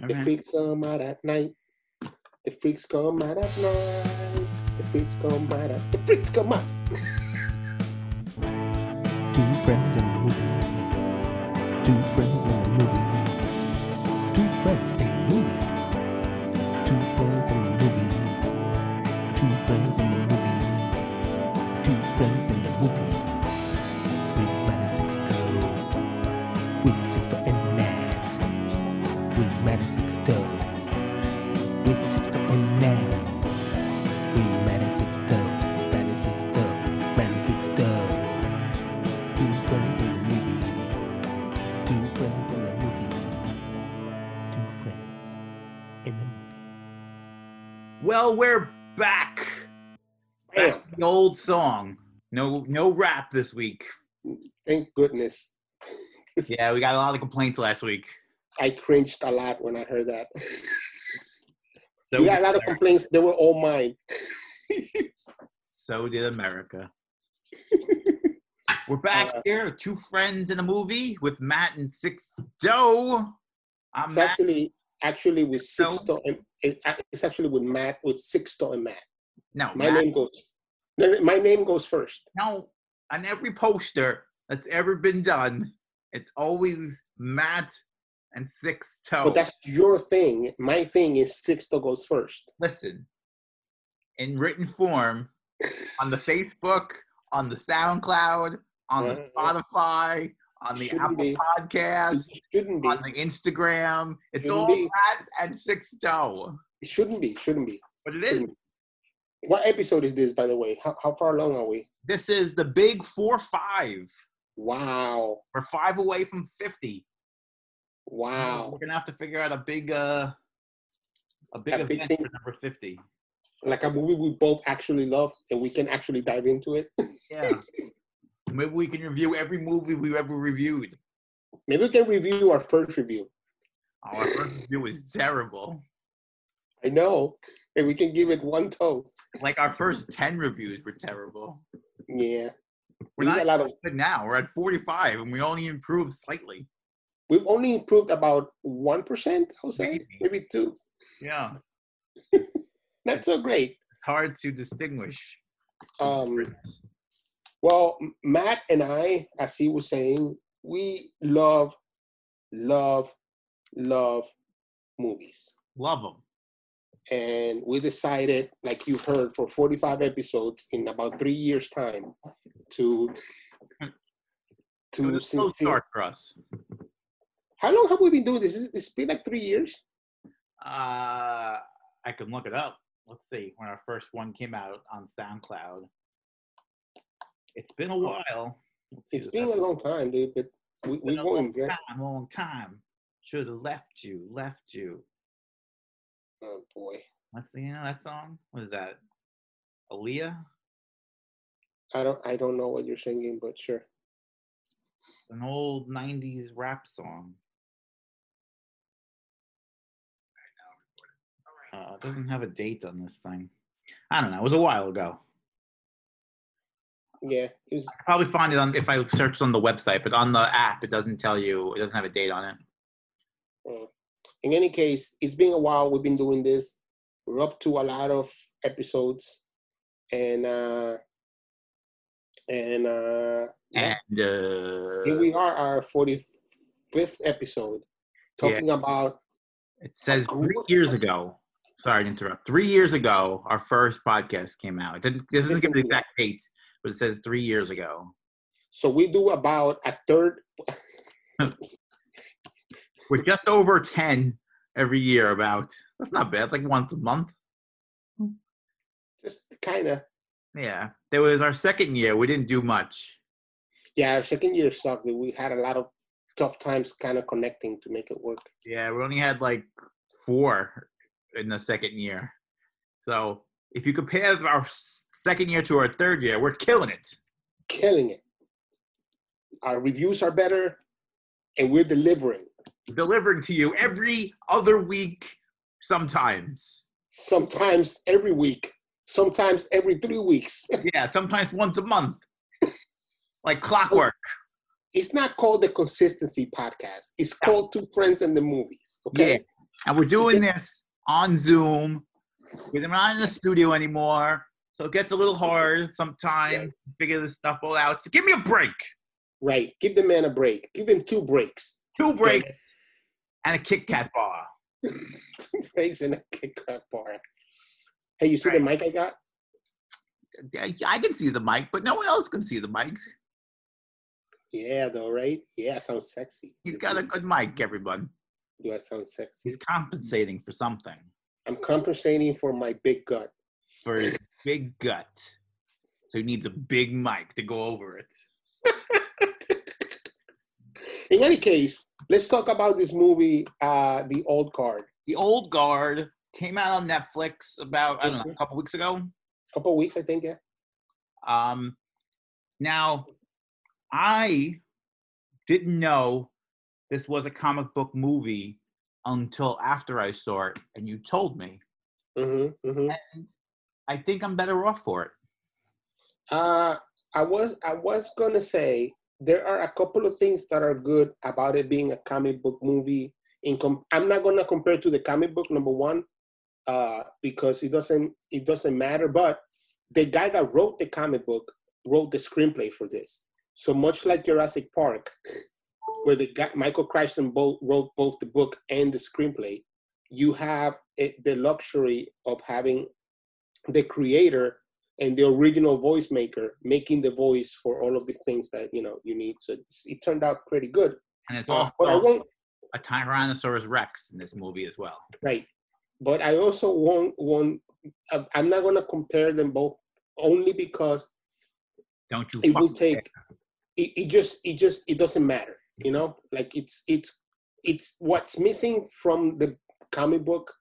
The freaks come out at night. The freaks come out at night. The freaks come out at the freaks come out. Two friends in the movie. Two friends in the movie. Two friends we're back. The old song. No, no rap this week. Thank goodness. Yeah, we got a lot of complaints last week. I cringed a lot when I heard that. So we got a lot of complaints. They were all mine. So did America. We're back Uh, here, two friends in a movie with Matt and Six Doe. I'm Matt. actually actually with So- Sixto and it- it's actually with Matt with Sixto and Matt. No, My Matt. name goes. no, My name goes first. No, on every poster that's ever been done, it's always Matt and Six Toe. But that's your thing. My thing is Sixto goes first. Listen, in written form, on the Facebook, on the SoundCloud, on the Uh, Spotify, on the shouldn't Apple be. Podcast, It shouldn't be. on the Instagram. It's Shouldn't all be. And Six Toe. It shouldn't be. Shouldn't be. But it is. What episode is this, by the way? How, how far along are we? This is the big four five. Wow. We're five away from fifty. Wow. We're gonna have to figure out a big uh a big A big event thing. for number fifty. Like a movie we both actually love and we can actually dive into it. Yeah. Maybe we can review every movie we've ever reviewed. Maybe we can review our first review. Oh, our first review was terrible. I know. And we can give it one toe. Like our first ten reviews were terrible. Yeah. We're not a lot of good now. We're at forty-five, and we only improved slightly. we've only improved about one percent, I would say. Maybe. Maybe two. Yeah, Not so great. it's hard to distinguish. Um Well, Matt and I, as he was saying, we love, love, love movies. Love them. And we decided, like you heard, for 45 episodes in about three years' time to to slow start for us. How long have we been doing this? Is- It's been like three years. Uh, I can look it up. Let's see when our first one came out on SoundCloud. It's been a while. Let's see been a long time, dude. But we we going long time, long time. Should have left you, left you. Oh boy, Let's see, you know that song? What is that? Aaliyah? I don't I don't know what you're singing, but sure. An old 90s rap song. Uh, it doesn't have a date on this thing. I don't know. It was a while ago. Yeah, it was, I could probably find it on if I searched on the website, but on the app, it doesn't tell you. It doesn't have a date on it. uh, in any case, it's been a while. We've been doing this. We're up to a lot of episodes, and uh and uh And uh, here we are, our 45th episode, Yeah. talking about it says three years ago. Sorry to interrupt. Three years ago, our first podcast came out. It didn't, this doesn't give the exact date, but it says three years ago. so we do about a third We're just over 10 every year, about. That's not bad. It's like once a month. just kind of Yeah. There was our second year. We didn't do much. yeah our second year sucked we had a lot of tough times kind of connecting to make it work Yeah, we only had like four in the second year. So if you compare our second year to our third year, we're killing it. killing it our reviews are better and we're delivering Delivering to you every other week, sometimes. sometimes every week sometimes every three weeks Yeah, sometimes once a month. Like clockwork. it's not called the consistency podcast it's called two friends and the movies okay Yeah. And we're doing this on Zoom. We're not in the studio anymore. So it gets a little hard sometimes to figure this stuff all out. So give me a break. Right. Give the man a break. Give him two breaks. Two breaks and a Kit Kat bar. Two breaks and a Kit Kat bar. Hey, you see the mic I got? I I can see the mic, but no one else can see the mic. Yeah, though, right? Yeah, sounds sexy. He's This got a good mic, everyone. Do I sound sexy? He's compensating for something, I'm compensating for my big gut. for his big gut. So he needs a big mic to go over it. In any case, let's talk about this movie, uh, The Old Guard. The Old Guard came out on Netflix about, I don't know, a couple weeks ago. A couple weeks, I think, yeah. Um, now, I didn't know this was a comic book movie until after I saw it, and you told me. Mm-hmm, mm-hmm. And I think I'm better off for it. Uh, I was I was gonna say there are a couple of things that are good about it being a comic book movie. In com- I'm not gonna compare to the comic book number one, uh, because it doesn't it doesn't matter. But the guy that wrote the comic book wrote the screenplay for this. So much like Jurassic Park, where the guy Michael Crichton both wrote both the book and the screenplay, you have it, the luxury of having the creator and the original voice maker making the voice for all of these things that you know you need. So it's, it turned out pretty good. And it's also a Tyrannosaurus Rex in this movie as well. right, but I also won't won't. I- I'm not gonna compare them both only because Don't you? it will take. It, it just it just it doesn't matter. You know, like it's it's it's what's missing from the comic book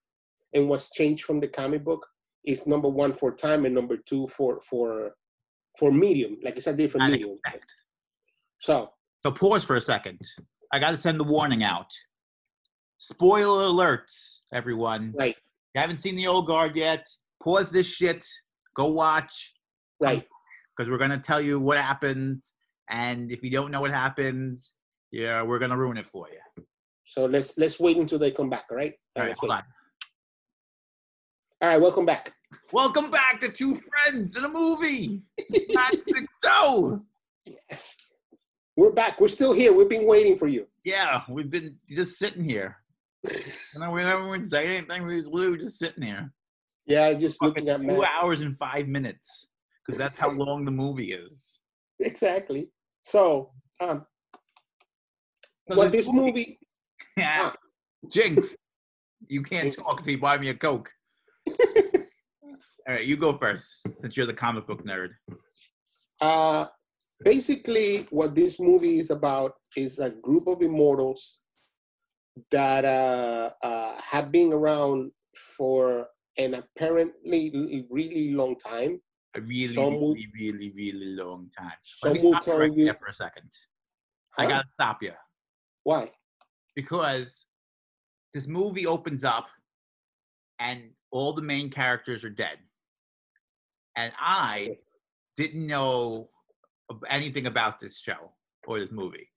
and what's changed from the comic book is number one for time and number two for for for medium. Like it's a different medium. expect. So So pause for a second. I got to send the warning out. Spoiler alerts, everyone. right, You haven't seen the old guard yet? Pause this shit. Go watch right. because we're gonna tell you what happens. And if you don't know what happens, yeah, we're gonna ruin it for you. So let's let's wait until they come back. All right, All right hold on. All right, Welcome back. Welcome back to Two Friends in a Movie. So. Yes. We're back. We're still here. We've been waiting for you. Yeah, we've been just sitting here. You know, we never say anything. We was literally just sitting here. Yeah, just Fucking looking at two Matt. hours and five minutes because that's how long the movie is. Exactly. So, um, So what this movie? Yeah, ah, Jinx, you can't Jinx. talk if you buy me a coke. All right, you go first since you're the comic book nerd. Uh, basically, what this movie is about is a group of immortals that uh, uh, have been around for an apparently really long time. A really, Some will- really, really, really long time. Some Let me will stop tell right you- there for a second. I gotta stop you Why? because this movie opens up and all the main characters are dead, and I didn't know anything about this show or this movie.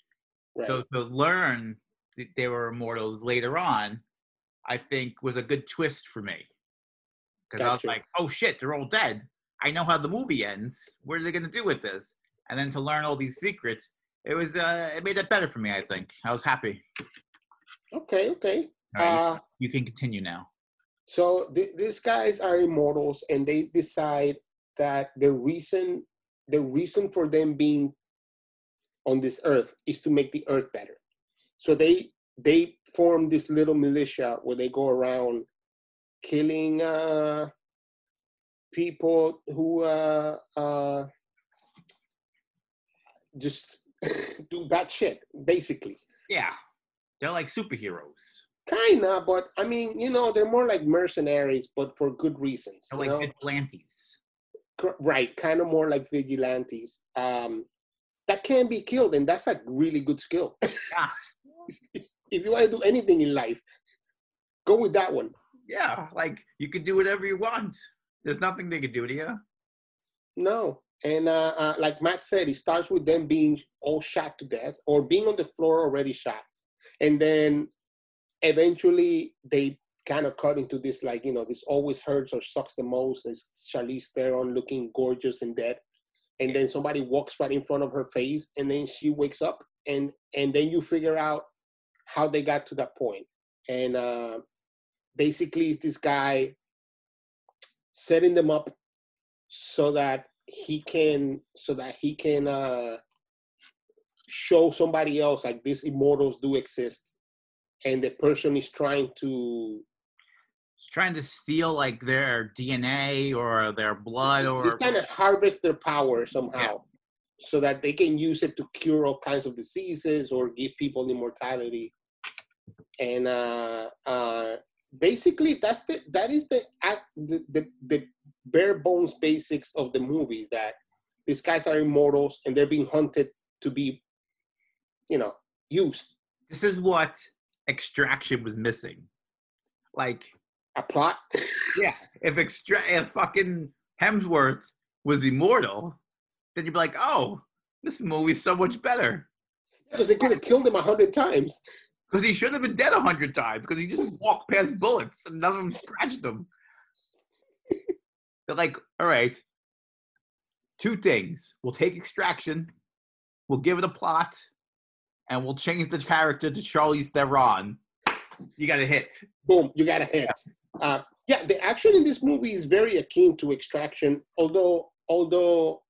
Right. So to learn that they were immortals later on, I think was a good twist for me. Because I was like, oh shit, they're all dead. I know how the movie ends. What are they gonna do with this? And then to learn all these secrets, it was uh it made it better for me, I think. I was happy. okay. Okay. Right, Uh, you, you can continue now. So th- these guys are immortals, and they decide that the reason the reason for them being on this earth is to make the earth better. So they they form this little militia where they go around killing uh, people who uh, uh, just do bad shit, basically. Yeah. They're like superheroes. Kinda, but I mean, you know, they're more like mercenaries, but for good reasons. They're like know? vigilantes. Right kind of more like vigilantes um that can be killed and that's a really good skill Yeah. if you want to do anything in life go with that one Yeah, like you could do whatever you want. There's nothing they could do to you. no and uh, uh like matt said it starts with them being all shot to death or being on the floor already shot and then eventually they kind of cut into this like you know this always hurts or sucks the most is Charlize Theron looking gorgeous and dead, and then somebody walks right in front of her face, and then she wakes up, and and then you figure out how they got to that point, and uh, basically it's this guy setting them up so that he can so that he can uh show somebody else like these immortals do exist. And the person is trying to trying to steal like their DNA or their blood or kind of harvest their power somehow so that they can use it to cure all kinds of diseases or give people immortality. And uh uh basically that's the that is the act the, the the bare bones basics of the movies that these guys are immortals and they're being hunted to be you know used. This is what extraction was missing. Like, a plot yeah, if extra if fucking Hemsworth was immortal, then you'd be like, oh, this movie's so much better. because they could have killed him a hundred times Because he should have been dead a hundred times because he just walked past bullets and none of them scratched him. They're like, all right, two things. We'll take extraction, we'll give it a plot, and we'll change the character to Charlize Theron. You got a hit. boom, you got a hit. Uh, yeah, the action in this movie is very akin to Extraction, although although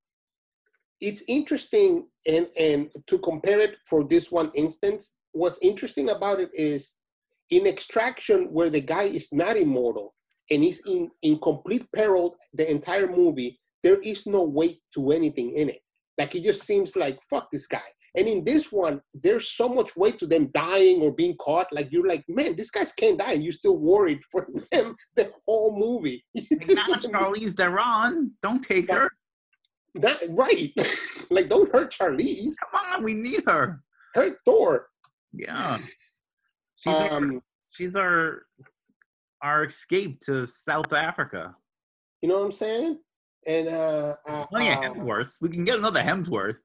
it's interesting and and to compare it for this one instance, what's interesting about it is in Extraction, where the guy is not immortal and he's in, in complete peril the entire movie, there is no weight to anything in it. Like it just seems like fuck this guy. And in this one, there's so much weight to them dying or being caught. Like you're like, man, these guys can't die, and you're still worried for them the whole movie. Not Charlize Theron. Don't take her. That right? like don't hurt Charlize, Come on, we need her. hurt Thor. Yeah. She's our, Um, she's our our escape to South Africa. you know what I'm saying? And uh, uh, Oh yeah, uh, Hemsworth. We can get another Hemsworth.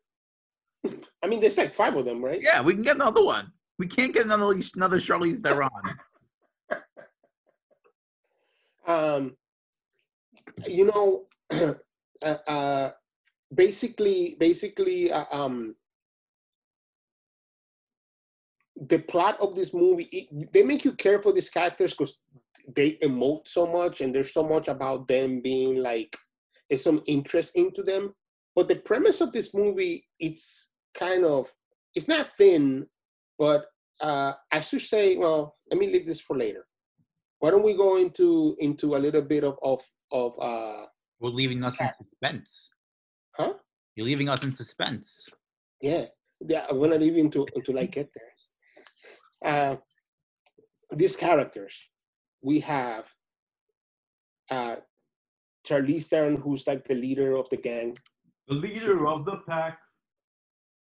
I mean, there's like five of them, right? Yeah, we can get another one. We can't get another another Charlize Theron. um, you know, uh, uh, basically, basically, uh, um, the plot of this movie, it, they make you care for these characters because they emote so much, and there's so much about them being like, there's some interest into them. But the premise of this movie, it's kind of, it's not thin, but uh, I should say, well, let me leave this for later why don't we go into into a little bit of of of uh We're leaving us in suspense. huh You're leaving us in suspense. yeah yeah i'm gonna leave into into like get there uh these characters we have uh charlize theron who's like the leader of the gang The leader of the pack.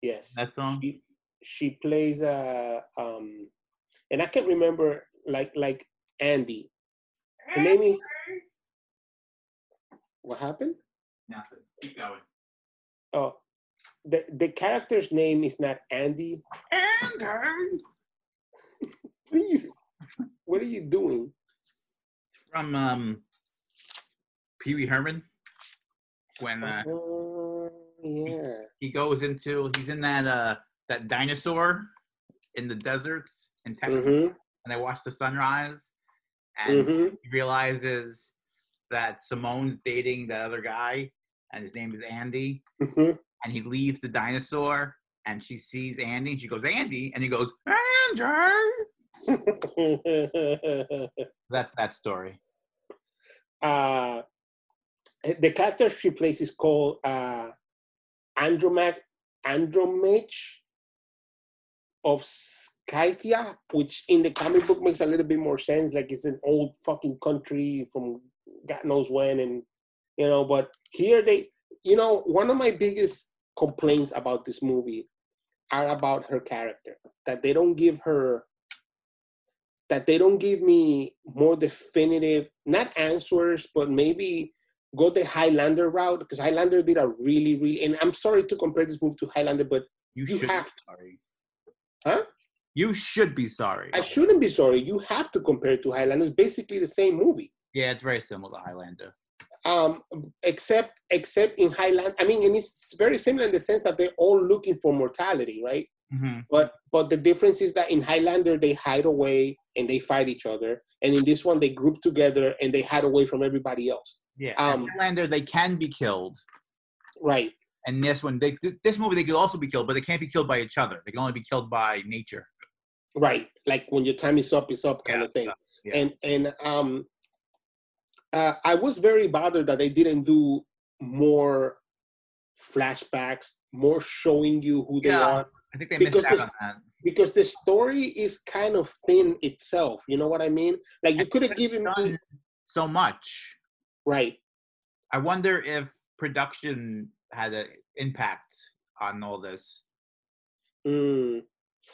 Yes That song. she, she plays uh um and i can't remember like like andy her name is what happened Nothing. Keep going. oh the the character's name is not andy Andy. what are you what are you doing From um, Pee Wee Herman. When uh, Oh, yeah. He goes into, he's in that uh that dinosaur in the deserts in Texas, hmm and they watch the sunrise, and hmm he realizes that Simone's dating that other guy, and his name is Andy, hmm and he leaves the dinosaur, and she sees Andy, and she goes Andy, and he goes Andy. That's that story. uh, the character she plays is called uh, Andromache of Scythia, which in the comic book makes a little bit more sense. Like it's an old fucking country from God knows when, and you know. But here they, you know, one of my biggest complaints about this movie are about her character that they don't give her that they don't give me more definitive not answers but maybe go the highlander route because highlander did a really really and i'm sorry to compare this movie to highlander but You, You have be sorry. Huh? You should be sorry. I shouldn't be sorry. You have to compare it to Highlander. It's basically the same movie. yeah, it's very similar to Highlander. Um, except except in Highlander, I mean, and it's very similar in the sense that they're all looking for mortality, right? hmm But but the difference is that in Highlander they hide away and they fight each other, and in this one they group together and they hide away from everybody else. Yeah, Um, Highlander they can be killed, Right. and this one, they, this movie they could also be killed, but they can't be killed by each other. They can only be killed by nature. Right. Like when your time is up, it's up kind Yeah, of thing. yeah. And and um uh, I was very bothered that they didn't do more flashbacks, more showing you who they Yeah. are. I think they Because missed out this- on that. Because the story is kind of thin itself. You know what I mean? Like you could have given me so much. Right. I wonder if production had an impact on all this. Mm.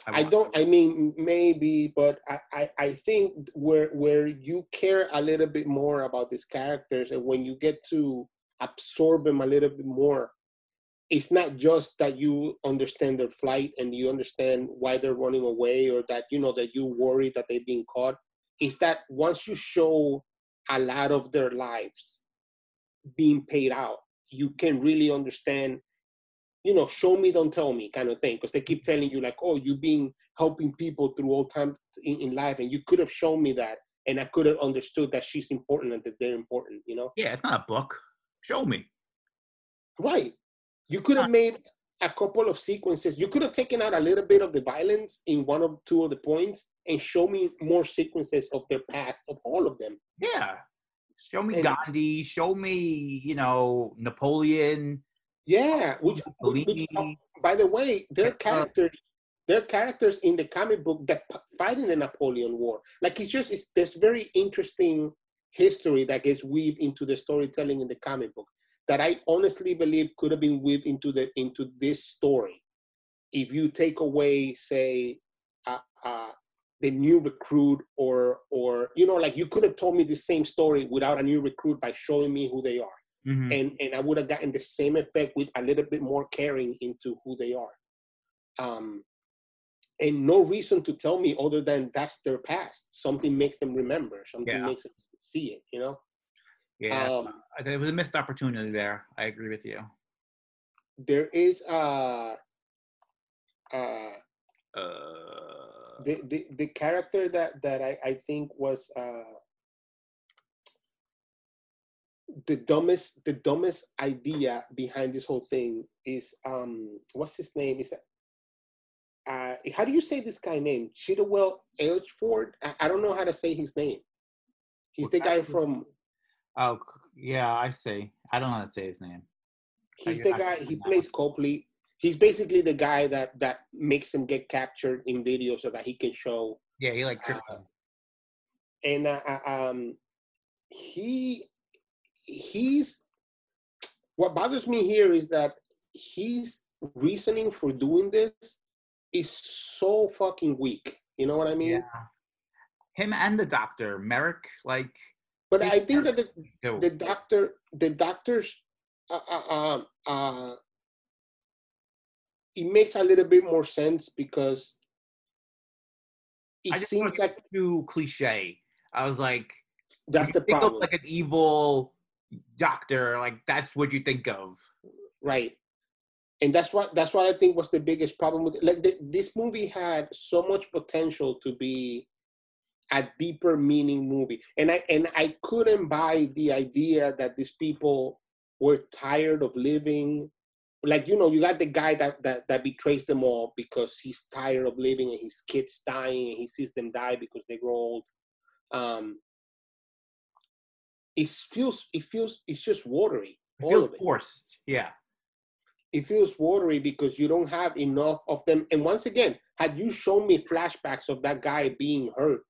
I wonder. don't. I mean, maybe, but I, I, I think where where you care a little bit more about these characters, and when you get to absorb them a little bit more, it's not just that you understand their flight and you understand why they're running away, or that you know that you worry that they're being caught. It's that once you show a lot of their lives being paid out, you can really understand you know, show me, don't tell me kind of thing. Because they keep telling you, like, oh, you've been helping people through all time in, in life, and you could have shown me that, and I could have understood that she's important and that they're important, you know? Yeah, it's not a book. Show me. Right. You could have made a couple of sequences. You could have taken out a little bit of the violence in one or two of the points and show me more sequences of their past, of all of them. Yeah. Show me And- Gandhi. Show me, you know, Napoleon. Yeah. Which, which, by the way, their Uh, characters, their characters in the comic book that fight in the Napoleon War. Like it's just it's there's very interesting history that gets weaved into the storytelling in the comic book that I honestly believe could have been weaved into the into this story. If you take away, say, uh, uh, the new recruit, or or you know, like you could have told me the same story without a new recruit by showing me who they are Mhm. and and I would have gotten the same effect with a little bit more caring into who they are. Um, and no reason to tell me other than that's their past. Something makes them remember. Something Yeah. makes them see it. You know. Yeah. Um, I- there was a missed opportunity there. I agree with you. there is uh, uh, Uh, the, the the character that that I I think was uh, the dumbest the dumbest idea behind this whole thing is um what's his name? Is that uh how do you say this guy name? Chidwell Elchford I, I don't know how to say his name. He's the guy from oh, yeah, I see. I don't know how to say his name. he's I- the guy he plays Copley he's basically the guy that that makes him get captured in video so that he can show Yeah, he like tricked Uh, him. and uh, uh, um, he he's what bothers me here is that his reasoning for doing this is so fucking weak. You know what I mean? Yeah. Him and the doctor, Merrick, like, But I think that the, the doctor, the doctors, uh, uh, um, uh, it makes a little bit more sense because it seems like too cliche. I was like, that's the problem. of like an evil doctor, like that's what you think of. right and that's what that's what i think was the biggest problem with like the, this movie had so much potential to be a deeper meaning movie and i and i couldn't buy the idea that these people were tired of living like you know you got the guy that that, that betrays them all because he's tired of living and his kids dying and he sees them die because they grow old um it feels it feels it's just watery It all feels of it forced. Yeah. it feels watery because you don't have enough of them. And once again, had you shown me flashbacks of that guy being hurt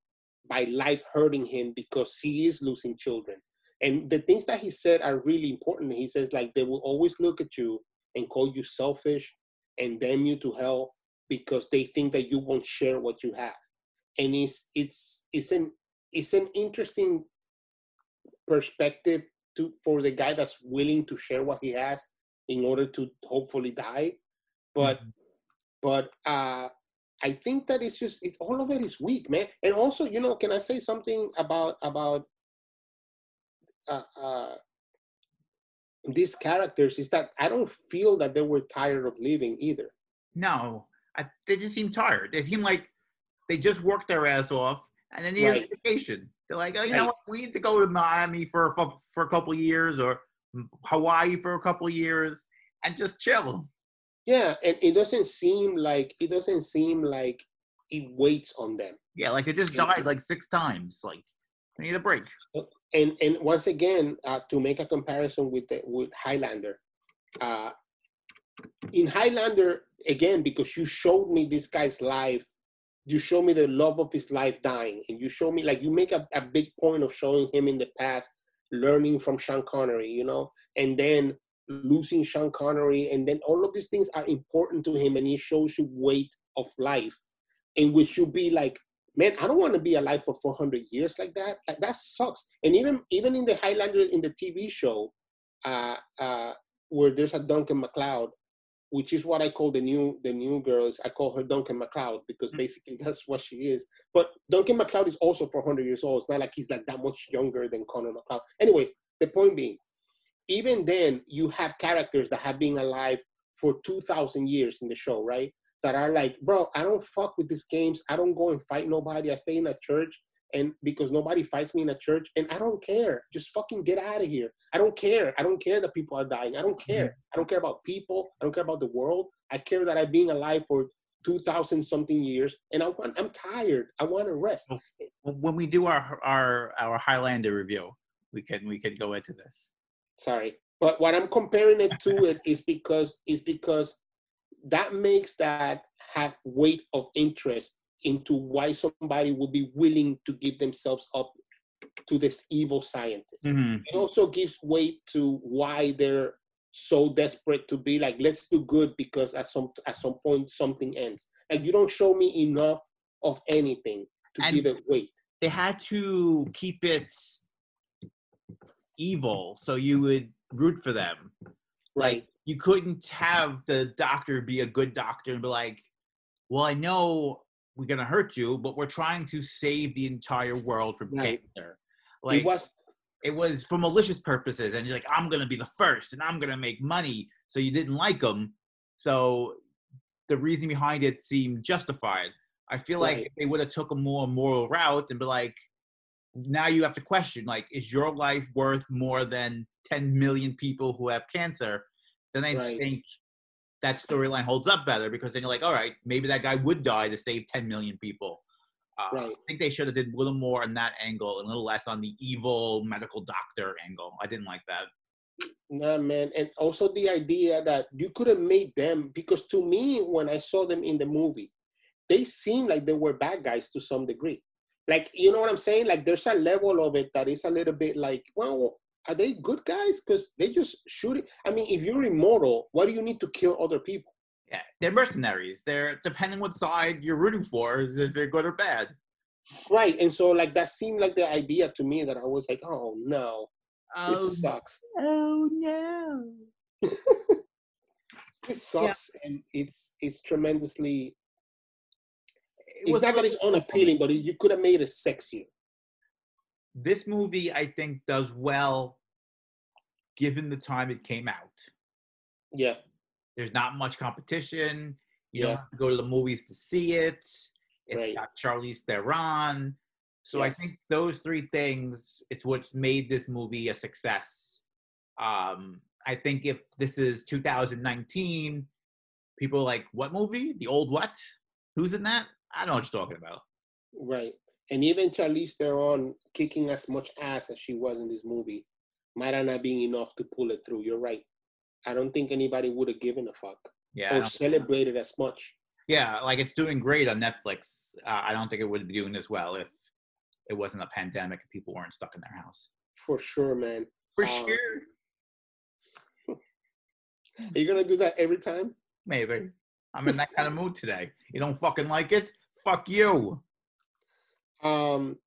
by life hurting him because he is losing children, and the things that he said are really important. He says like they will always look at you and call you selfish and damn you to hell because they think that you won't share what you have. And it's it's it's an it's an interesting perspective to for the guy that's willing to share what he has in order to hopefully die but Mhm. but uh I think that it's just it's all of it is weak, man. And also, you know, can I say something about about uh, uh, these characters? Is that I don't feel that they were tired of living either. No, I, they just seem tired. They seem like they just worked their ass off and then they need Right. a vacation. They're like, oh, you know what? We need to go to Miami for for, for a couple years or Hawaii for a couple years and just chill. Yeah, and it doesn't seem like it doesn't seem like it waits on them. Yeah, like they just died like six times. Like they need a break. and and once again uh, to make a comparison with the, with Highlander, uh, in Highlander again because you showed me this guy's life, you show me the love of his life dying, and you show me like you make a, a big point of showing him in the past, learning from Sean Connery, you know, and then losing Sean Connery, and then all of these things are important to him, and he shows you weight of life, in which you be like man, I don't want to be alive for 400 years like that. Like that sucks. And even even in the Highlander in the TV show, uh, uh, where there's a Duncan MacLeod, which is what I call the new the new girls. I call her Duncan MacLeod because Mm. basically that's what she is. But Duncan MacLeod is also 400 years old. It's not like he's like that much younger than Connor MacLeod. Anyways, the point being, even then you have characters that have been alive for 2,000 years in the show, right? That are like, bro, I don't fuck with these games. I don't go and fight nobody. I stay in a church and because nobody fights me in a church and I don't care. Just fucking get out of here. I don't care. I don't care that people are dying. I don't mm-hmm. care. I don't care about people. I don't care about the world. I care that I've been alive for 2000 something years and I want, I'm tired. I want to rest. When we do our our our Highlander review, we can we can go into this. Sorry. But what I'm comparing it to it is because is because that makes that have weight of interest into why somebody would be willing to give themselves up to this evil scientist. Mhm. It also gives weight to why they're so desperate to be like, let's do good because at some at some point something ends. Like you don't show me enough of anything to And- give it weight. They had to keep it evil so you would root for them. Right. Like you couldn't have the doctor be a good doctor and be like, "Well, I know we're gonna hurt you, but we're trying to save the entire world from Right. cancer." it Like was it was for malicious purposes, and you're like, "I'm gonna be the first, and I'm gonna make money." So you didn't like them. So the reason behind it seemed justified. I feel like Right. if they would have took a more moral route and be like, now you have to question like, is your life worth more than 10 million people who have cancer? Then I Right. think that storyline holds up better because then you're like, all right, maybe that guy would die to save 10 million people. Uh, Right. I think they should have did a little more on that angle and a little less on the evil medical doctor angle. I didn't like that. Nah, man, and also the idea that you could have made them because to me, when I saw them in the movie, they seemed like they were bad guys to some degree. Like, you know what I'm saying? Like, there's a level of it that is a little bit like, well, are they good guys? Because they just shoot it. I mean, if you're immortal, why do you need to kill other people? Yeah, they're mercenaries. They're depending what side you're rooting for, is if they're good or bad. Right. And so, like, that seemed like the idea to me that I was like, oh no, this Oh, sucks. oh no. This sucks, and it's it's tremendously. It It's was not that it's unappealing, but you could have made it sexier. This movie I think does well given the time it came out. Yeah. There's not much competition. You Yeah. don't have to go to the movies to see it. It's Right. got Charlize Theron. So I think those three things, it's what's made this movie a success. Um, I think if this is 2019, people are like, what movie? The old what? Who's in that? I don't know what you're talking about. Right. And even Charlize Theron kicking as much ass as she was in this movie might have not been enough to pull it through. You're right. I don't think anybody would have given a fuck Yeah. Or celebrated as much. Yeah, like it's doing great on Netflix. Uh, I don't think it would be doing as well if it wasn't a pandemic and people weren't stuck in their house. For sure, man. For Um, sure. Are you gonna do that every time? Maybe. I'm in that kind of mood today. You don't fucking like it? Fuck you. Um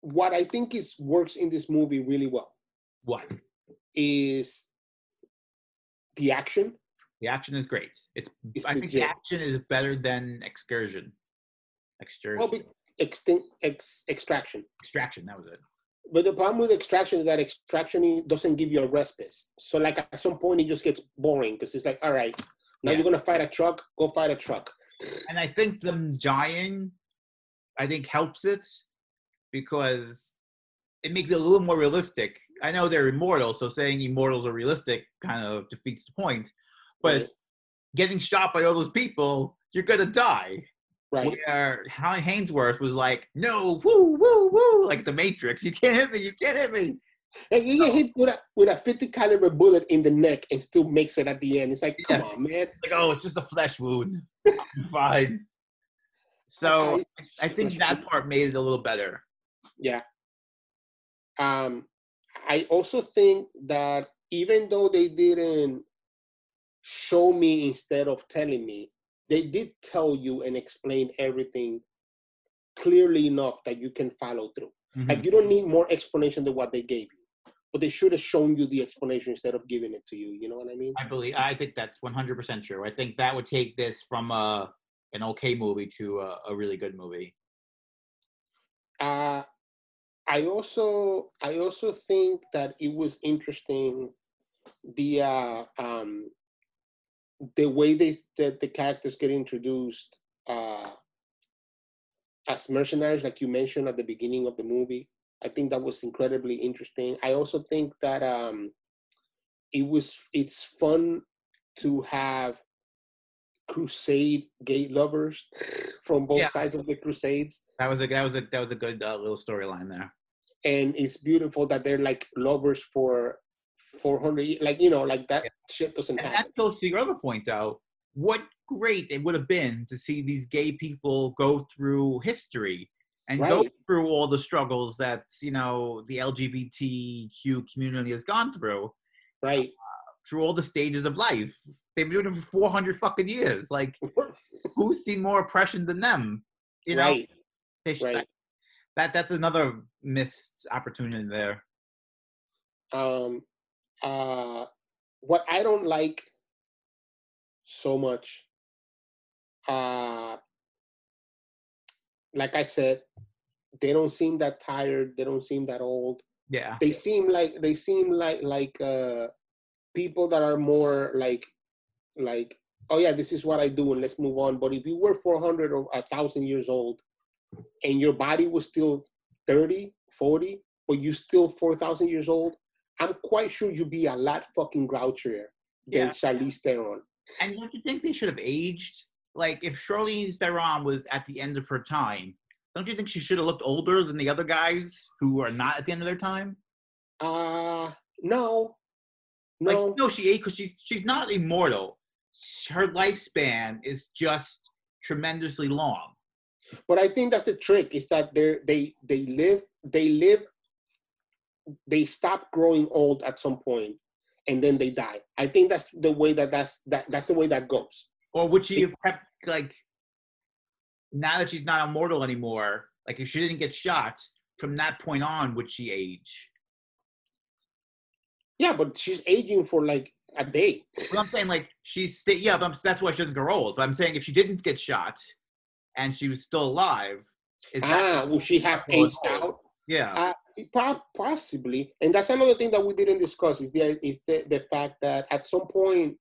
what I think is works in this movie really well What? is the action. The action is great. It's, It's I think the action is better than Excursion. Excursion. Well, be, extinct ex, extraction. Extraction. That was it. But the problem with extraction is that extraction doesn't give you a respite. So like at some point it just gets boring because it's like, all right, now Yeah. you're gonna fight a truck, go fight a truck. And I think them dying, I think helps it because it makes it a little more realistic. I know they're immortal, so saying immortals are realistic kind of defeats the point. But Right. getting shot by all those people, you're gonna die. Right. Where Holly Hainsworth was like, "No, woo, woo, woo," like the Matrix. You can't hit me. You can't hit me. And you get hit with a with a 50 caliber bullet in the neck and still makes it at the end. It's like, come Yeah. on, man. Like, oh, it's just a flesh wound. Fine. So I think that part made it a little better. Yeah. Um, I also think that even though they didn't show me instead of telling me, they did tell you and explain everything clearly enough that you can follow through. Mhm. Like you don't need more explanation than what they gave you, but they should have shown you the explanation instead of giving it to you. You know what I mean? I believe I think that's 100% true. I think that would take this from a an okay movie to a, a really good movie. Uh, I also I also think that it was interesting the uh, um, the way they that the characters get introduced uh, as mercenaries, like you mentioned at the beginning of the movie. I think that was incredibly interesting. I also think that um, it was it's fun to have crusade gay lovers from both Yeah. sides of the crusades That was a that was a that was a good uh, little storyline there. and it's beautiful that they're like lovers for 400 like you know like that shit doesn't And happen that goes to your other point, though. What great it would have been to see these gay people go through history and go through all the struggles that you know the LGBTQ community has gone through right through all the stages of life. They've been doing it for 400 fucking years. Like, who's seen more oppression than them? You know, right They sh- right that that's another missed opportunity there. um uh what i don't like so much uh like i said they don't seem that tired they don't seem that old Yeah, they seem like they seem like like uh people that are more like like oh yeah this is what i do and let's move on but if you were 400 or a thousand years old and your body was still 30 40 but you still 4000 years old i'm quite sure you'd be a lot fucking grouchier than Yeah. charlize theron and don't you think they should have aged? Like, if Charlize Theron was at the end of her time, don't you think she should have looked older than the other guys who are not at the end of their time? uh no Like, no no, she ate because she's she's not immortal. Her lifespan is just tremendously long. but i think that's the trick is that they're they they live they live they stop growing old at some point and then they die i think that's the way that that's that that's the way that goes Or would she have kept like now that she's not immortal anymore? Like, if she didn't get shot from that point on, would she age? yeah but she's aging for like a day Well, I'm saying like she's sta- yeah, but I'm, that's why she doesn't grow old. But I'm saying if she didn't get shot and she was still alive, is that ah will she have aged oh. out yeah? uh, possibly and that's another thing that we didn't discuss is the is the, the fact that at some point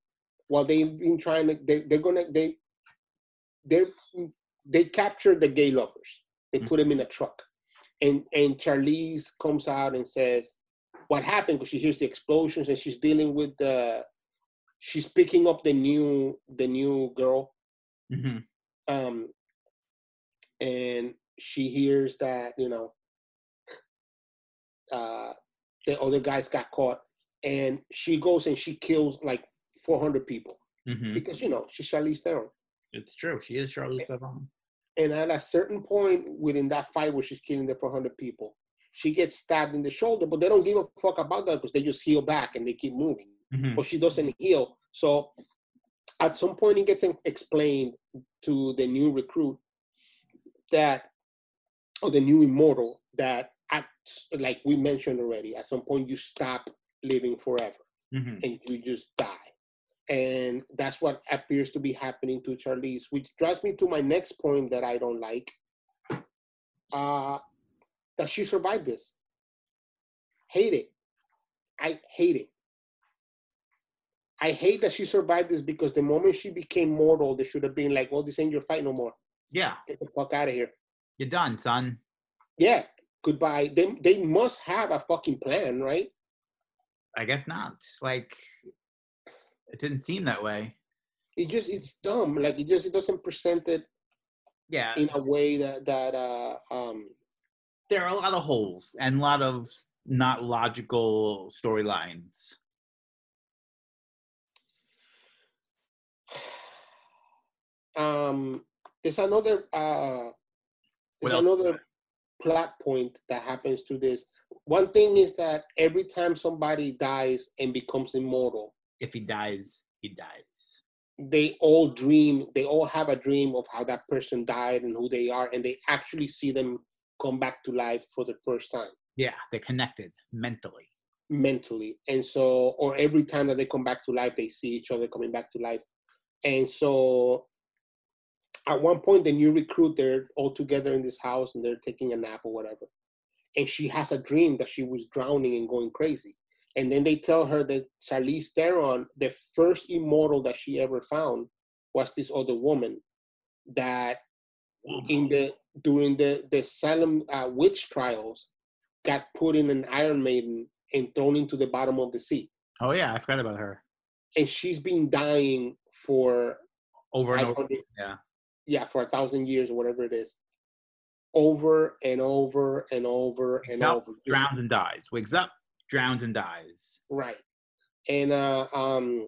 while they've been trying to they, they're gonna they they they capture the gay lovers. They put them in a truck. And and charlize comes out and says what happened? Because she hears the explosions and she's dealing with the she's picking up the new the new girl. Hmm um and she hears that you know uh the other guys got caught. And she goes and she kills like 400 people hmm because you know she's Charlize Theron It's true. She is Charlize Theron. and at a certain point within that fight where she's killing the 400 people she gets stabbed in the shoulder but they don't give a fuck about that because they just heal back and they keep moving Mhm. but she doesn't heal. So at some point, it gets explained to the new recruit that, or the new immortal, that at, like we mentioned already, at some point you stop living forever Mhm. and you just die. And that's what appears to be happening to Charlize, which drives me to my next point that I don't like. Uh, that she survived this. Hate it. I hate it. I hate that she survived this because the moment she became mortal, they should have been like, well, this ain't your fight no more. Yeah, Get the fuck out of here. you're done, son. Yeah, goodbye. They, they must have a fucking plan, right? I guess not. Like, it didn't seem that way. It just, it's dumb. Like, it just, it doesn't present it Yeah, in a way that, that, uh, um, there are a lot of holes and a lot of not logical storylines. um there's another uh there's another plot point that happens to this one thing is that every time somebody dies and becomes immortal If he dies, he dies. they all dream they all have a dream of how that person died and who they are and they actually see them come back to life for the first time. Yeah, they're connected mentally. mentally. And so or every time that they come back to life they see each other coming back to life. And so at one point the new recruit they're all together in this house and they're taking a nap or whatever. And she has a dream that she was drowning and going crazy and then they tell her that charlize theron the first immortal that she ever found was this other woman that in the during the the Salem uh, witch trials got put in an Iron Maiden and thrown into the bottom of the sea, Oh yeah, I forgot about her. and she's been dying for Over and over. yeah. yeah, for a thousand years or whatever it is, over and over and over and Yep, over. Drowns and dies. Wakes up, drowns and dies. Right. And uh um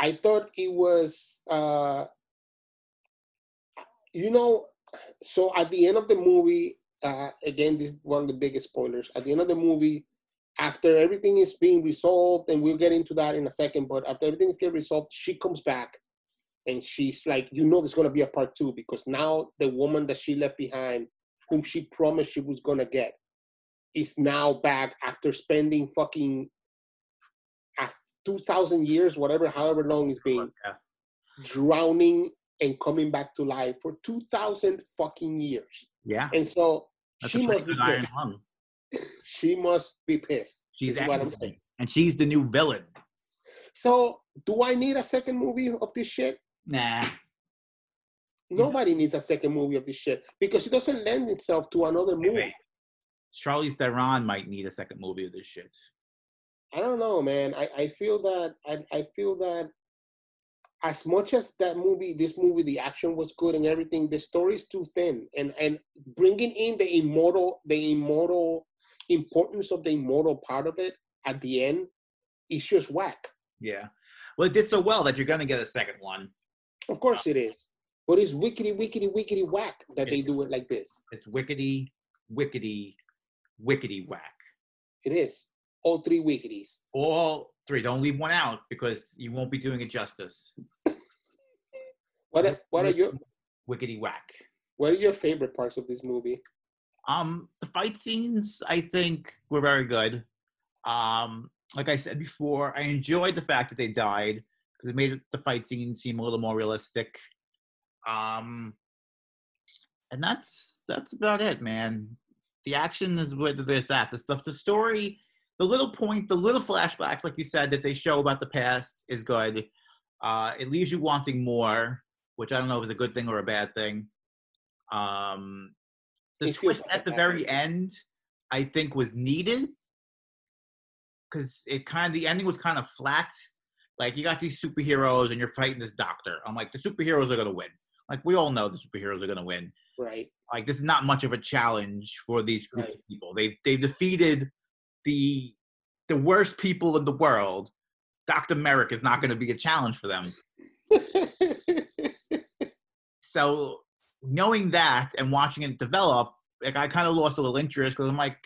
I thought it was uh you know so at the end of the movie uh again this is one of the biggest spoilers at the end of the movie after everything is being resolved and we'll get into that in a second but after everything is getting resolved she comes back and she's like you know there's going to be a part 2 because now the woman that she left behind whom she promised she was going to get is now back after spending fucking af- 2000 years whatever however long it's been Yeah. drowning and coming back to life for 2000 fucking years Yeah. and so That's she must be pissed she must be pissed She's what I'm saying. And she's the new villain. so do i need a second movie of this shit Nah. nobody needs a second movie of this shit because it doesn't lend itself to another movie. Charlize Theron might need a second movie of this shit. I don't know, man. I, I feel that I, I feel that as much as that movie, this movie, the action was good and everything, the story's too thin. And and bringing in the immortal, the immortal importance of the immortal part of it at the end is just whack. Yeah. Well, it did so well that you're gonna get a second one. Of course it is, but it's wickety, wickety, wickety whack that they do it like this. It's wickety, wickety, wickety whack. It is all three wicketies. All three. Don't leave one out because you won't be doing it justice. What are, what are your wickety whack? what are your favorite parts of this movie? Um, the fight scenes I think were very good. Um, like I said before, I enjoyed the fact that they died because it made the fight scene seem a little more realistic. Um, and that's that's about it, man. The action is what it's at. The stuff, the story, the little point, the little flashbacks, like you said, that they show about the past is good. Uh, it leaves you wanting more, which I don't know if is a good thing or a bad thing. Um, the It twist at the very thing. end, I think, was needed because it kind of the ending was kind of flat. Like you got these superheroes and you're fighting this doctor. I'm like, the superheroes are gonna win. Like we all know the superheroes are gonna win. Right. Like this is not much of a challenge for these groups Right. of people. They they defeated the the worst people in the world. Dr. Merrick is not gonna be a challenge for them. so knowing that and watching it develop, like I kind of lost a little interest because I'm like,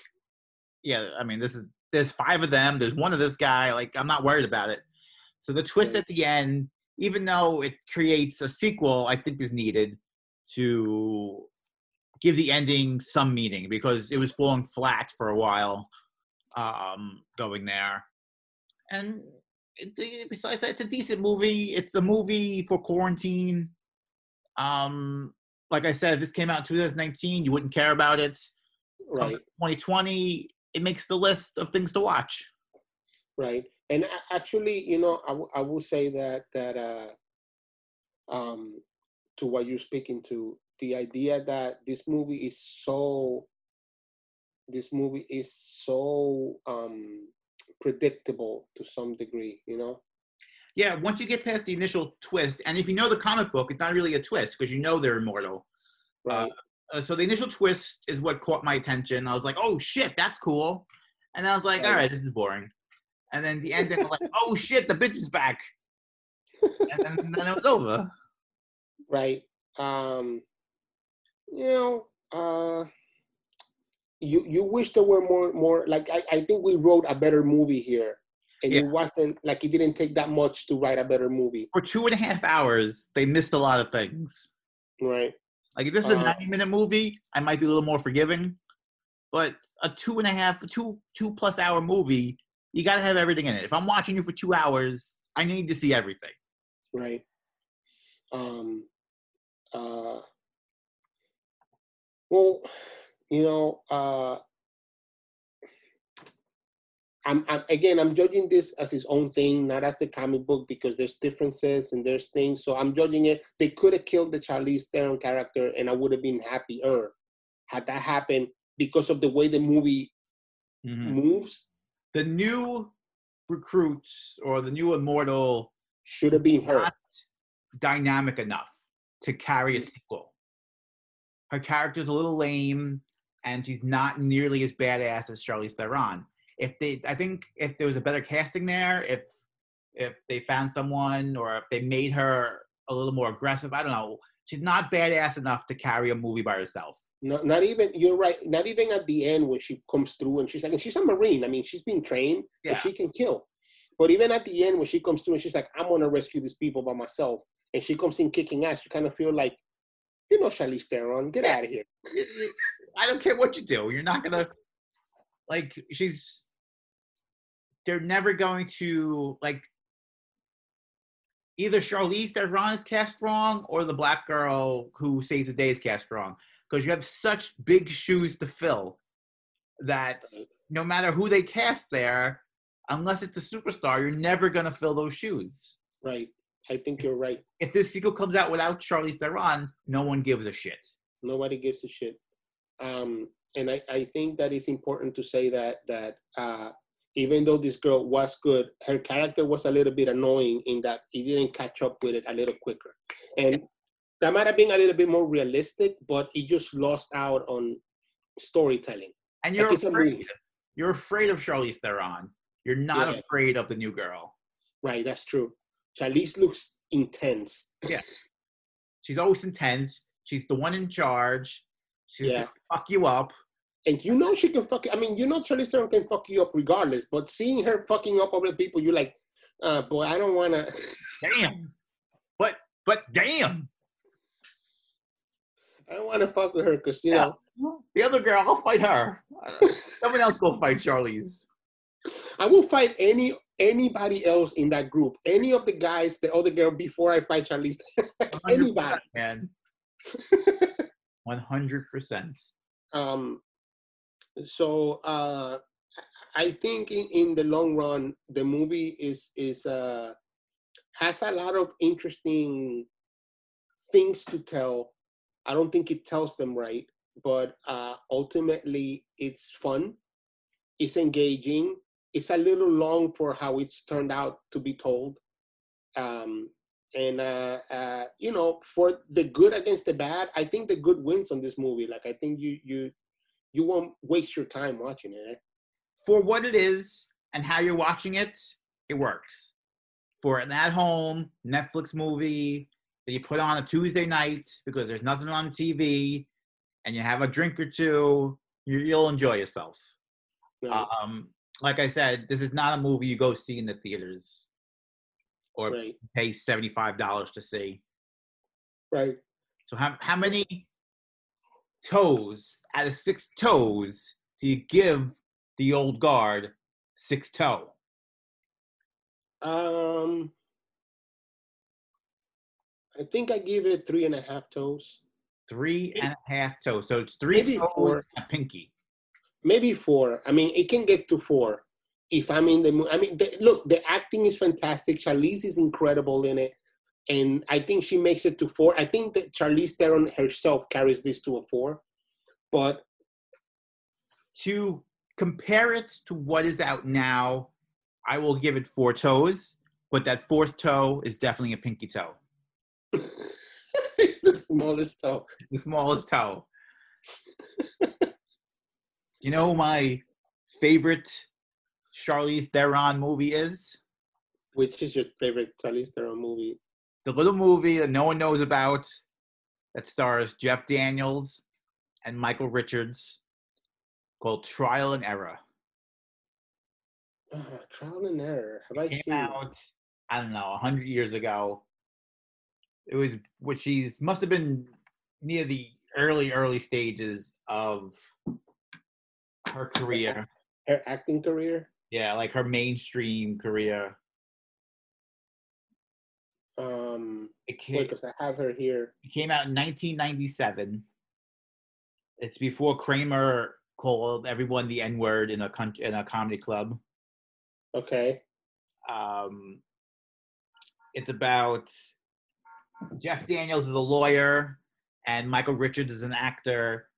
yeah, I mean, this is there's five of them. There's one of this guy. Like I'm not worried about it. So the twist Right. at the end, even though it creates a sequel, I think is needed to give the ending some meaning because it was falling flat for a while um, going there, and it- besides that, it's a decent movie. It's a movie for quarantine. Um, like I said, this came out in 2019, you wouldn't care about it. Right. 2020, it makes the list of things to watch. right and actually you know I, w- I will say that that uh um to what you're speaking to the idea that this movie is so this movie is so um predictable to some degree you know Yeah, once you get past the initial twist, and if you know the comic book, it's not really a twist because you know they're immortal. right Uh, so the initial twist is what caught my attention. I was like, "Oh shit, that's cool," and I was like, "All Right. this is boring." And then the ending, I'm like, "Oh shit, the bitch is back," and then, then it was over. Right um you know uh you you wish there were more more like i, I think we wrote a better movie here and Yeah. it wasn't like it didn't take that much to write a better movie For two and a half hours, they missed a lot of things. right Like if this is a Uh, 90 minute movie, I might be a little more forgiving. But a two and a half, two two plus hour movie, you got to have everything in it. If I'm watching you for two hours, I need to see everything. right um uh well you know uh I'm, I'm again i'm judging this as his own thing not as the comic book because there's differences and there's things. So i'm judging it. They could have killed the charlize theron character and i would have been happier had that happened because of the way the movie moves. The new recruits or the new immortal should have been her not dynamic enough to carry a sequel. Her character's a little lame, and she's not nearly as badass as Charlize Theron. If they, I think, if there was a better casting there, if if they found someone, or if they made her a little more aggressive, I don't know. She's not badass enough to carry a movie by herself. Not, not even you're right. Not even at the end when she comes through and she's like, and she's a marine. I mean, she's been trained, Yeah. she can kill. But even at the end when she comes through and she's like, I'm gonna rescue these people by myself, and she comes in kicking ass, you kind of feel like, you know, Charlize Theron, get Yeah. out of here. I don't care what you do. You're not gonna like. She's. They're never going to like. Either Charlize Theron is cast wrong, or the black girl who saves the day is cast wrong, because you have such big shoes to fill that no matter who they cast there, unless it's a superstar, you're never gonna fill those shoes. Right. I think you're right. If this sequel comes out without Charlize Theron, no one gives a shit. Nobody gives a shit. Um, and I, I think that it's important to say that that uh, even though this girl was good, her character was a little bit annoying in that he didn't catch up with it a little quicker. And that might have been a little bit more realistic, but he just lost out on storytelling. And you're Like afraid. You're afraid of Charlize Theron. You're not Yeah. afraid of the new girl. Right, that's true. Charlize looks intense. Yeah. She's always intense. She's the one in charge. She's Yeah. gonna fuck you up. And you know she can fuck I mean, you know Charlize Theron can fuck you up regardless, but seeing her fucking up other people, you're like, uh, boy, I don't wanna Damn. But but damn. I don't wanna fuck with her because you Yeah. know The other girl, I'll fight her. Someone else go fight Charlize. I will fight any anybody else in that group. Any of the guys, the other girl before I fight Charlize. Anybody. man. One hundred percent. um so uh i think in, in the long run the movie is is uh has a lot of interesting things to tell i don't think it tells them right but uh ultimately it's fun it's engaging it's a little long for how it's turned out to be told um and uh, uh you know for the good against the bad i think the good wins on this movie like i think you you you won't waste your time watching it? For what it is and how you're watching it, it works. For an at-home Netflix movie that you put on a Tuesday night because there's nothing on TV, and you have a drink or two, you, you'll enjoy yourself. right, Um, like I said, this is not a movie you go see in the theaters or right pay seventy-five dollars to see. right So how how many toes out of six toes do you give the old guard six toe? Um, I think I give it three and a half toes, Three and a half toes. So it's three Maybe toes four. and a pinky. Maybe four. I mean, it can get to four if I'm in the mood. I mean, the, look, the acting is fantastic. Charlize is incredible in it, and I think she makes it to four. I think that Charlize Theron herself carries this to a four, but To compare it to what is out now, I will give it four toes, but that fourth toe is definitely a pinky toe. it's the smallest toe. The smallest toe. You know who my favorite Charlize Theron movie is? Which is your favorite Charlize Theron movie? the little movie that no one knows about that stars Jeff Daniels and Michael Richards called Trial and Error. Uh, Trial and Error. Have I Came seen? it? out, I don't know, a hundred years ago. It was what she's must have been near the early, early stages of her career. Her acting career. Yeah, like her mainstream career. Um, It came, because I have her here. It came out in 1997. It's before Kramer called everyone the N word in a con- in a comedy club. Okay. Um, it's about Jeff Daniels is a lawyer and Michael Richards is an actor,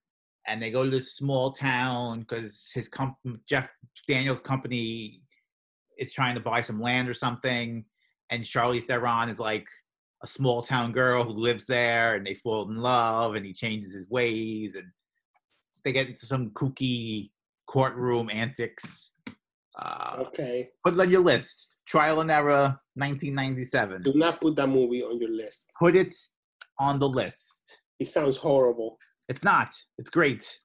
and they go to this small town because his comp- Jeff Daniels' company is trying to buy some land or something, and Charlize Theron is like a small town girl who lives there, and they fall in love, and he changes his ways, and they get into some kooky courtroom antics. Uh, Okay. put it on your list. Trial and Error, 1997. Do not put that movie on your list. Put it on the list. It sounds horrible. It's not. It's great.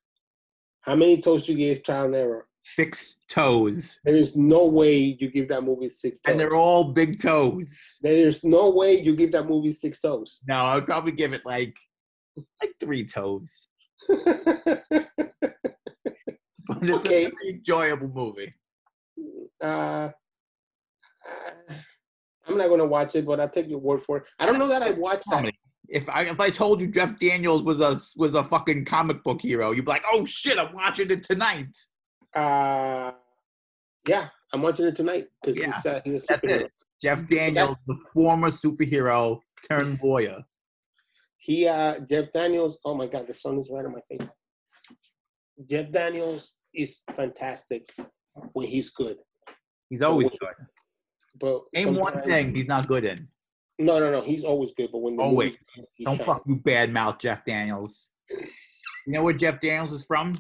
How many toes you gave Trial and Error? Six toes, There is no way you give that movie six toes. and they're all big toes. there is no way you give that movie six toes. No, I'd probably give it like like three toes. But it's Okay. a very enjoyable movie. uh, I'm not gonna watch it, but I'll take your word for it. I don't know that I watched that. If I if I told you Jeff Daniels was a was a fucking comic book hero, you'd be like, "Oh shit, I'm watching it tonight." Uh, yeah, I'm watching it tonight because Yeah, he's, uh, he's a superhero. Jeff Daniels, the former superhero turned lawyer. He, uh, Jeff Daniels. Oh my God, the sun is right on my face. Jeff Daniels is fantastic when he's good, He's always good. but Name one thing he's not good in. No, no, no. He's always good, but when the Always. he Don't fuck you bad mouth Jeff Daniels. You know where Jeff Daniels is from?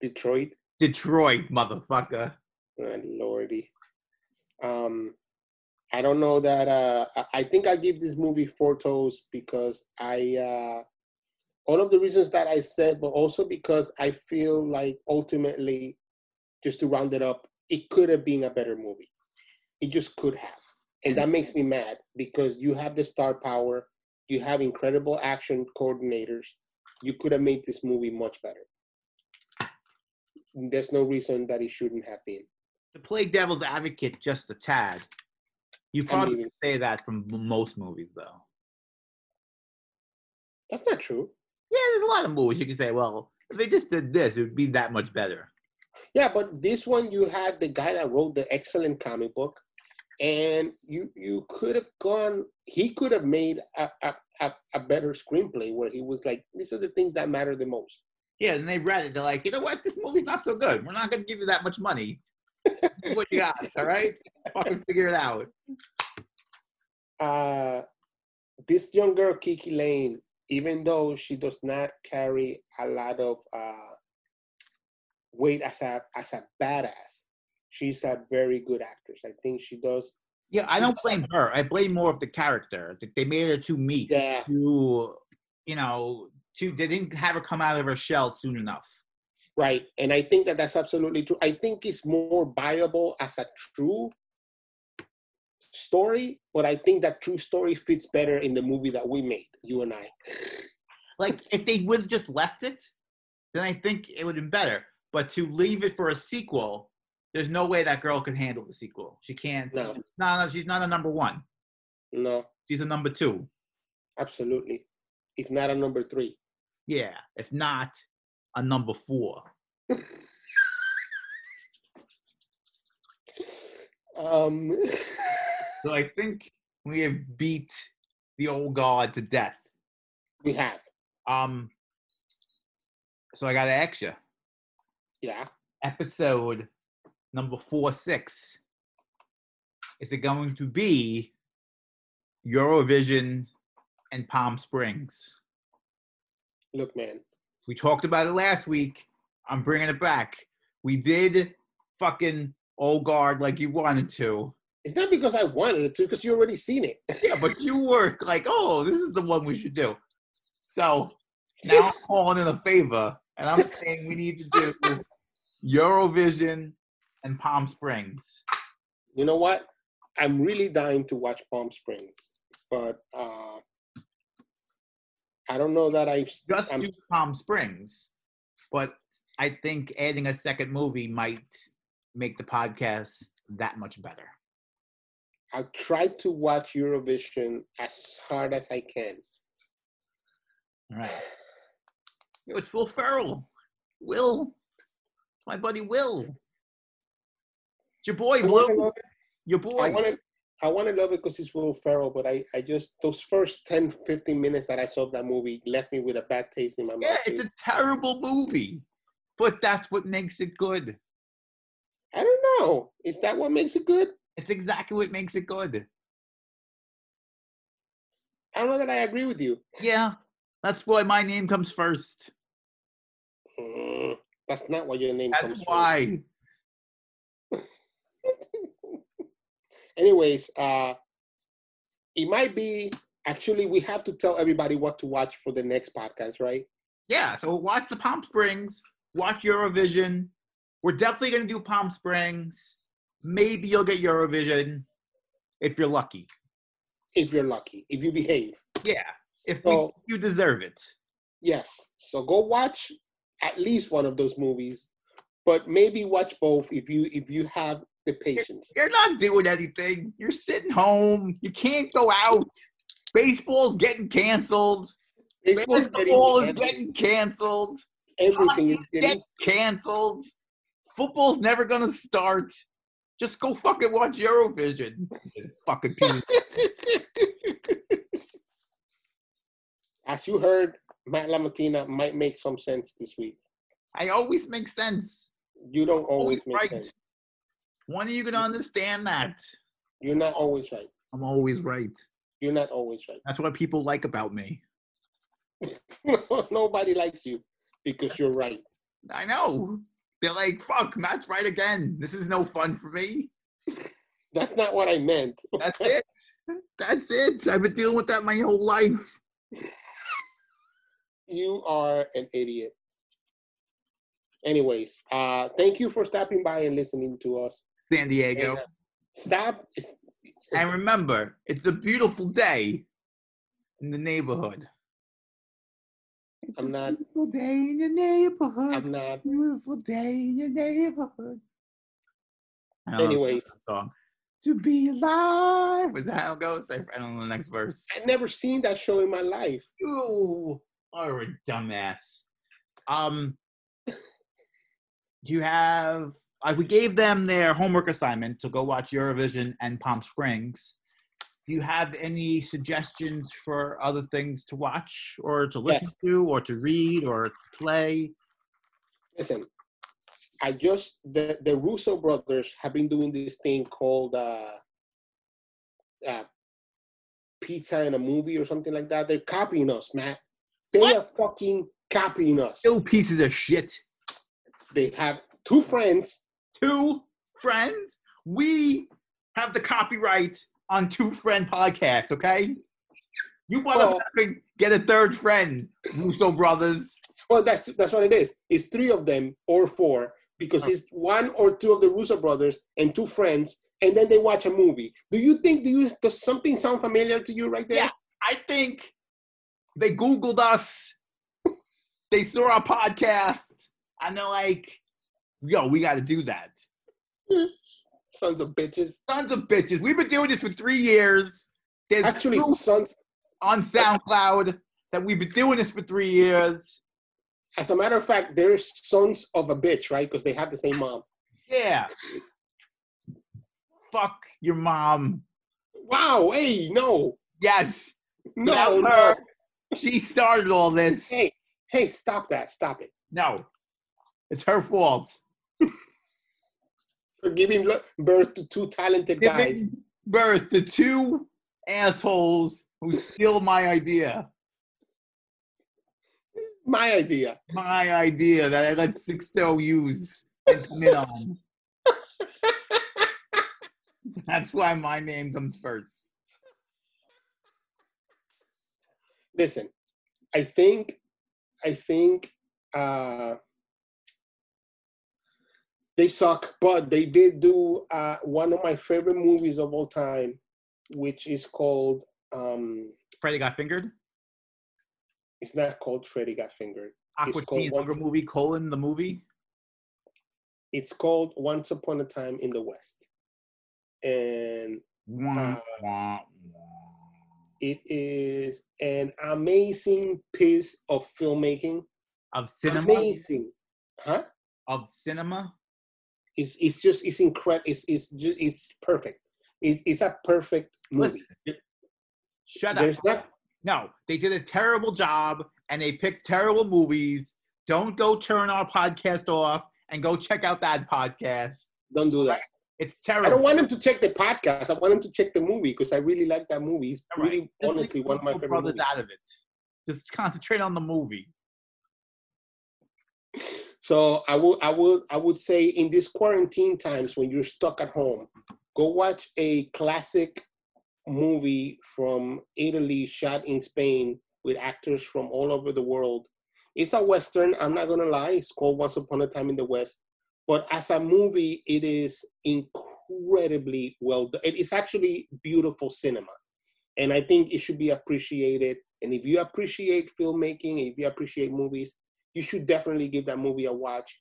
Detroit. Detroit, motherfucker. Oh, lordy. Um, I don't know that. Uh, I- I think I give this movie four toes because I, uh, all of the reasons that I said, but also because I feel like ultimately, just to round it up, it could have been a better movie. It just could have. And that makes me mad because you have the star power, you have incredible action coordinators. You could have made this movie much better. There's no reason that it shouldn't have been. To play devil's advocate just a tad. You I probably mean, say that from most movies, though. that's not true. Yeah, there's a lot of movies you can say, well, if they just did this, it would be that much better. Yeah, but this one you had the guy that wrote the excellent comic book, and you you could have gone. He could have made a, a, a, better screenplay where he was like, "These are the things that matter the most." Yeah, and they read it. They're like, you know what? This movie's not so good. We're not going to give you that much money. What you got, all right? Fucking figure it out. Uh, this young girl, Kiki Layne, even though she does not carry a lot of uh, weight as a as a badass, she's a very good actress. I think she does. Yeah, I don't blame her. I blame more of the character. They made her too meek. Yeah, Too, you know, too. They didn't have her come out of her shell soon enough. Right. And I think that that's absolutely true. I think it's more viable as a true story, but I think that true story fits better in the movie that we made, you and I. Like, if they would have just left it, then I think it would have been better. But to leave it for a sequel, There's no way that girl could handle the sequel. She can't. No. No, no, she's not a number one. No, She's a number two. absolutely. If not a number three. Yeah, if not a number four. Um, So I think we have beat the old guard to death. we have. Um. So I got to ask you, Yeah. episode number four six. Is it going to be Eurovision and Palm Springs? Look, man. We talked about it last week. I'm bringing it back. We did fucking old guard like you wanted to. It's not because I wanted it to, because you already seen it. Yeah, but you were like, oh, this is the one we should do. So now I'm calling in a favor, and I'm saying we need to do Eurovision and Palm Springs. You know what? I'm really dying to watch Palm Springs, but uh, I don't know that I. Just I'm- do Palm Springs, but I think adding a second movie might make the podcast that much better. I'll try to watch Eurovision as hard as I can. All right. Yo, it's Will Ferrell. Will. It's my buddy Will. Your boy, I want to love it. Your boy. I want to love it because it's Will Ferrell, but I, I just those first 10, 15 minutes that I saw of that movie left me with a bad taste in my mouth. Yeah, it's a terrible movie, but that's what makes it good. I don't know. Is that what makes it good? It's exactly what makes it good. I don't know that I agree with you. Yeah, that's why my name comes first. Mm, that's not why your name That's comes from. why. Anyways, uh, it might be actually we have to tell everybody what to watch for the next podcast, right? Yeah, so watch the Palm Springs, watch Eurovision. We're definitely going to do Palm Springs. Maybe you'll get Eurovision if you're lucky. If you're lucky, if you behave. Yeah, if we, you deserve it. Yes. So go watch at least one of those movies, but maybe watch both if you if you have the patience. You're not doing anything. You're sitting home. You can't go out. Baseball's getting canceled. Baseball's getting is getting canceled. everything is getting canceled. Football's never gonna start. Just go fucking watch Eurovision. fucking piece. As you heard, Matt LaMattina might make some sense this week. I always make sense. You don't always Always make right. sense. When are you gonna understand that? You're not always right. I'm always right. You're not always right. That's what people like about me. Nobody likes you because you're right. I know. They're like, fuck, Matt's right again. This is no fun for me. That's not what I meant. That's it. That's it. I've been dealing with that my whole life. You are an idiot. Anyways, uh, thank you for stopping by and listening to us. San Diego. Uh, stop. And remember, it's a beautiful day in the neighborhood. It's I'm a not- beautiful day in your neighborhood. I'm not. beautiful day in your neighborhood. Anyways. rest of the song. To be alive. Is that how it goes? I I don't know the next verse. I've never seen that show in my life. You are a dumbass. Um, do you have? Uh, we gave them their homework assignment to go watch Eurovision and Palm Springs. Do you have any suggestions for other things to watch, or to listen to, or to read, or play? Listen, I just the the Russo brothers have been doing this thing called uh, uh, pizza in a movie or something like that. They're copying us, Matt. They What? are fucking copying us. Still pieces of shit. They have two friends. Two friends. We have the copyright on Two Friend Podcast. Okay. You Well- motherfucking get a third friend, Russo brothers. Well, that's that's what it is. It's three of them or four because Oh. it's one or two of the Russo brothers and two friends, and then they watch a movie. Do you think do you does something sound familiar to you right there? Yeah. I think they Googled us. They saw our podcast, and they're like, "Yo, we got to do that." Sons of bitches. Sons of bitches. We've been doing this for three years. There's Actually, sons. on SoundCloud that we've been doing this for three years. As a matter of fact, they're sons of a bitch, right? Because they have the same mom. Yeah. Fuck your mom. Wow. Hey, no, Yes. no, no. She started all this. Hey, hey, stop that. Stop it. No. It's her fault. For giving birth to two talented guys. Birth to two assholes who steal my idea. My idea. My idea that I let Sixto use and commit on. That's why my name comes first. Listen, I think, I think uh, they suck, but they did do uh, one of my favorite movies of all time, which is called. Um, Freddy got fingered. it's not called Freddy Got Fingered. Aqua called Teen Hunger movie colon the movie. It's called Once Upon a Time in the West, and Uh, it is an amazing piece of filmmaking. Of cinema. Amazing, huh? Of cinema. It's it's just it's incredible. It's it's just, it's perfect. It, it's a perfect movie. Listen. Shut up. There's not No, they did a terrible job and they picked terrible movies. Don't go turn our podcast off and go check out that podcast. don't do that. It's terrible. I don't want them to check the podcast. I want them to check the movie because I really like that movie. It's All really honestly one of my favorite Brothers movies. out of it. Just concentrate on the movie. So I would I would I would say in these quarantine times when you're stuck at home, go watch a classic movie from Italy shot in Spain with actors from all over the world. It's a western, I'm not gonna lie, it's called Once Upon a Time in the West. But as a movie, it is incredibly well done. It is actually beautiful cinema. And I think it should be appreciated. And if you appreciate filmmaking, if you appreciate movies, you should definitely give that movie a watch.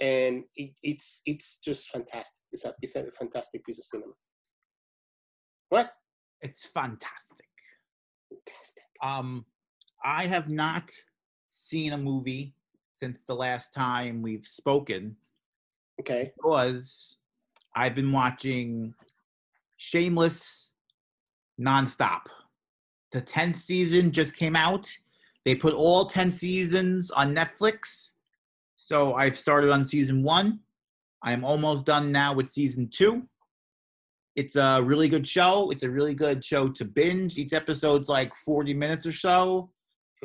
And it, it's it's just fantastic. It's a it's a fantastic piece of cinema. What? It's fantastic. Fantastic. Um, I have not seen a movie since the last time we've spoken Okay. because I've been watching Shameless nonstop. The 10th season just came out. They put all 10 seasons on Netflix. So I've started on season one. I'm almost done now with season two. It's a really good show. It's a really good show to binge. Each episode's like 40 minutes or so.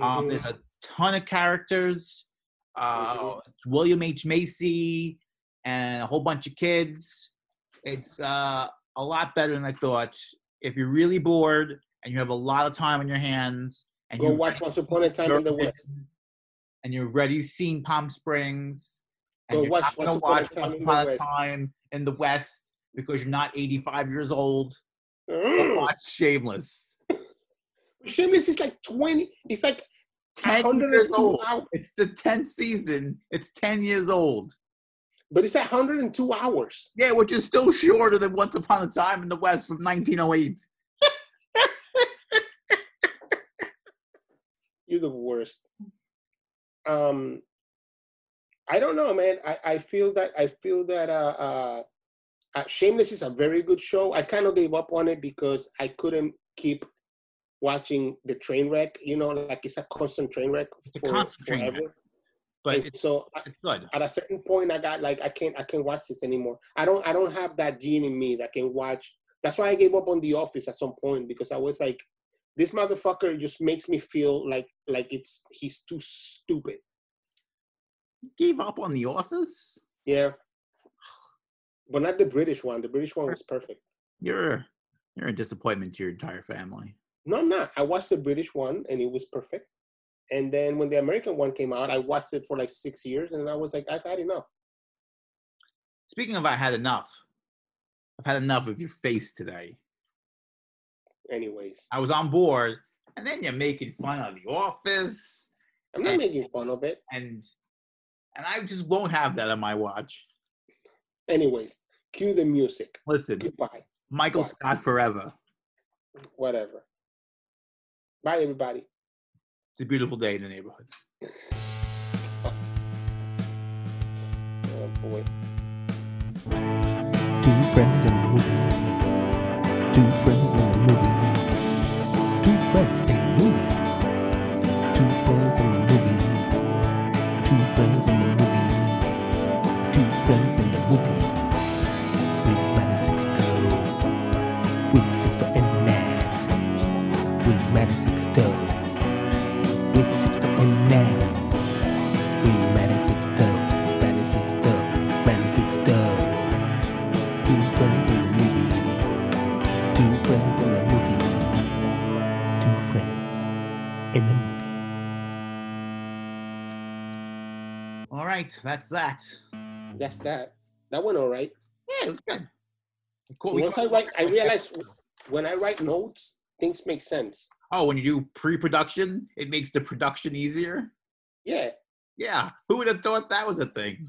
Um, Mhm. there's a ton of characters. Uh, Mhm. William H. Macy and a whole bunch of kids. It's uh, a lot better than I thought. If you're really bored and you have a lot of time on your hands, and Go watch Once Upon a Time in the West. and you've already seen Palm Springs, and Go you're watch not Once Upon a Time in the Upon a West. Time in the West because you're not 85 years old. Mm. watch Shameless. Shameless is like 20, it's like 10 years old. hours. It's the 10th season. It's 10 years old. But it's 102 hours. Yeah, which is still shorter than Once Upon a Time in the West from 1908. You're the worst. Um, I don't know, man. I, I feel that I feel that uh, uh, uh, Shameless is a very good show. I kind of gave up on it because I couldn't keep watching the train wreck. You know, like it's a constant train wreck It's a for constant train wreck. But And it's, so it's good. at a certain point, I got like I can't I can't watch this anymore. I don't I don't have that gene in me that can watch. That's why I gave up on The Office at some point because I was like, this motherfucker just makes me feel like like it's he's too stupid. Gave up on The Office? Yeah. But not the British one. The British one was perfect. You're you're a disappointment to your entire family. No, I'm not. I watched the British one and it was perfect. And then when the American one came out, I watched it for like six years and I was like, I've had enough. Speaking of I had enough, I've had enough of your face today. Anyways, I was on board, and then you're making fun of The Office, I'm not And- making fun of it. and and I just won't have that on my watch. Anyways, Cue the music. Listen, Goodbye. Michael Bye. Scott forever. Whatever. Bye, everybody. It's a beautiful day in the neighborhood. Oh boy. Two friends in a movie. Two friends in a movie. Friends in a movie. Right, that's that. That's that. That went all right. Yeah, it was good. Cool. Once I write, I realize when I write notes, things make sense. Oh, when you do pre-production, it makes the production easier. Yeah. Yeah, who would have thought that was a thing?